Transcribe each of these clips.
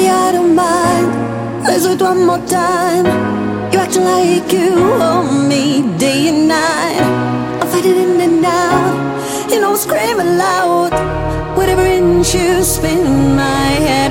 Baby, I don't mind. Let's do it one more time. You act like you want me day and night. I'm fighting in and out. You know, I'm screaming. Whatever inch you spin my head.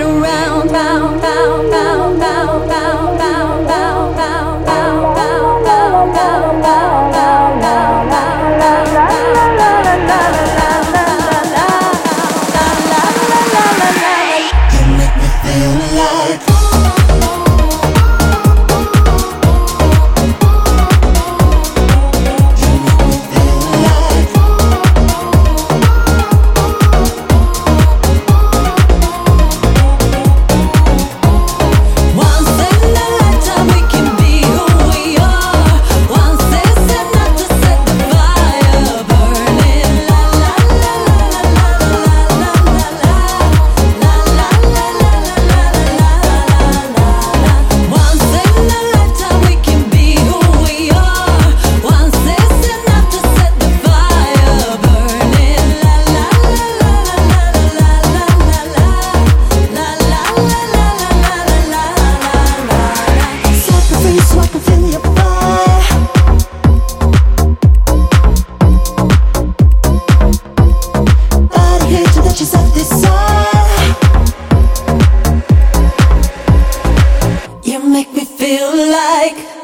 make me feel like